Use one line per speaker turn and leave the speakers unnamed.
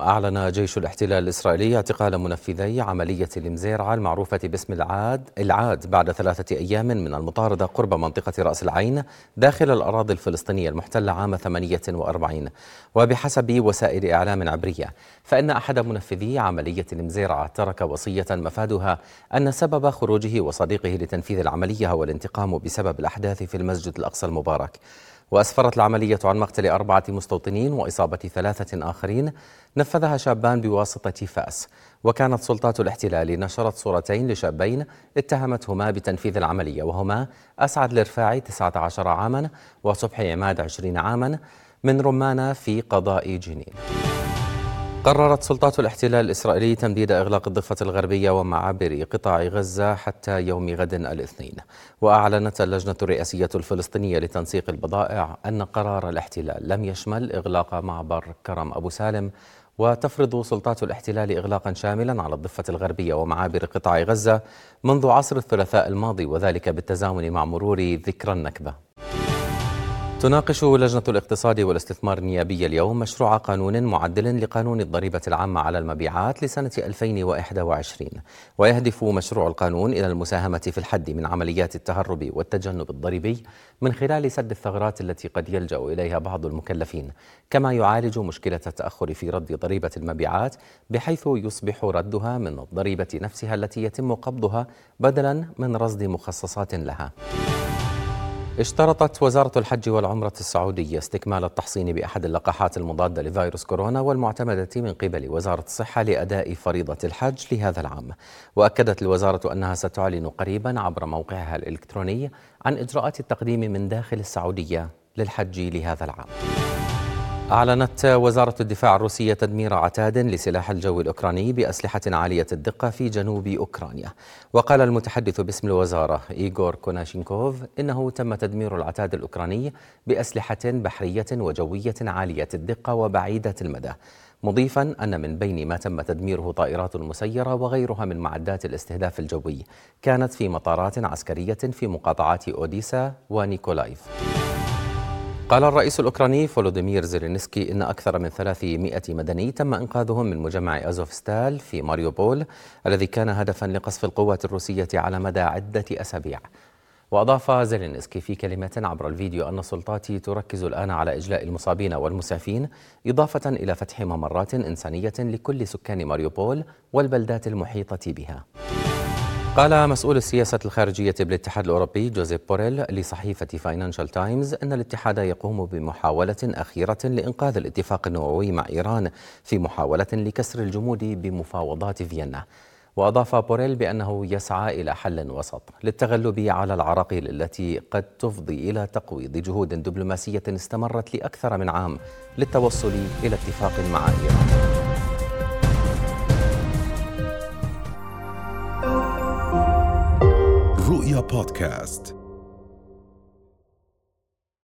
أعلن جيش الاحتلال الإسرائيلي اعتقال منفذي عملية المزيرعة المعروفة باسم العاد العاد بعد ثلاثة أيام من المطاردة قرب منطقة رأس العين داخل الأراضي الفلسطينية المحتلة عام 48 وبحسب وسائل إعلام عبرية فإن أحد منفذي عملية المزيرعة ترك وصية مفادها أن سبب خروجه وصديقه لتنفيذ العملية هو الانتقام بسبب الأحداث في المسجد الأقصى المبارك. وأسفرت العملية عن مقتل أربعة مستوطنين وإصابة ثلاثة آخرين. نفذها شابان بواسطة فأس. وكانت سلطات الاحتلال نشرت صورتين لشابين اتهمتهما بتنفيذ العملية وهما أسعد الرفاعي 19 عاما وصبحي عماد 20 عاما من رمانة في قضاء جنين. قررت سلطات الاحتلال الإسرائيلي تمديد إغلاق الضفة الغربية ومعابر قطاع غزة حتى يوم غد الاثنين. وأعلنت اللجنة الرئاسية الفلسطينية لتنسيق البضائع أن قرار الاحتلال لم يشمل إغلاق معبر كرم أبو سالم وتفرض سلطات الاحتلال إغلاقا شاملا على الضفة الغربية ومعابر قطاع غزة منذ عصر الثلاثاء الماضي وذلك بالتزامن مع مرور ذكرى النكبة. تناقش لجنة الاقتصاد والاستثمار النيابي اليوم مشروع قانون معدل لقانون الضريبة العامة على المبيعات لسنة 2021 ويهدف مشروع القانون إلى المساهمة في الحد من عمليات التهرب والتجنب الضريبي من خلال سد الثغرات التي قد يلجأ إليها بعض المكلفين. كما يعالج مشكلة التأخر في رد ضريبة المبيعات بحيث يصبح ردها من الضريبة نفسها التي يتم قبضها بدلا من رصد مخصصات لها. اشترطت وزارة الحج والعمرة السعودية استكمال التحصين بأحد اللقاحات المضادة لفيروس كورونا والمعتمدة من قبل وزارة الصحة لأداء فريضة الحج لهذا العام. وأكدت الوزارة أنها ستعلن قريبا عبر موقعها الإلكتروني عن إجراءات التقديم من داخل السعودية للحج لهذا العام. أعلنت وزارة الدفاع الروسية تدمير عتاد لسلاح الجو الأوكراني بأسلحة عالية الدقة في جنوب أوكرانيا. وقال المتحدث باسم الوزارة إيغور كوناشينكوف إنه تم تدمير العتاد الأوكراني بأسلحة بحرية وجوية عالية الدقة وبعيدة المدى مضيفا أن من بين ما تم تدميره طائرات مسيرة وغيرها من معدات الاستهداف الجوي كانت في مطارات عسكرية في مقاطعات أوديسا ونيكولايف. قال الرئيس الأوكراني فولوديمير زيلينسكي إن أكثر من 300 مدني تم إنقاذهم من مجمع أزوفستال في ماريوبول الذي كان هدفا لقصف القوات الروسية على مدى عدة أسابيع. وأضاف زيلينسكي في كلمة عبر الفيديو أن السلطات تركز الآن على إجلاء المصابين والمسعفين إضافة إلى فتح ممرات إنسانية لكل سكان ماريوبول والبلدات المحيطة بها. قال مسؤول السياسة الخارجية بالاتحاد الأوروبي جوزيف بوريل لصحيفة فاينانشال تايمز أن الاتحاد يقوم بمحاولة أخيرة لإنقاذ الاتفاق النووي مع إيران في محاولة لكسر الجمود بمفاوضات فيينا. وأضاف بوريل بأنه يسعى إلى حل وسط للتغلب على العراقيل التي قد تفضي إلى تقويض جهود دبلوماسية استمرت لأكثر من عام للتوصل إلى اتفاق مع إيران.
رؤيا بودكاست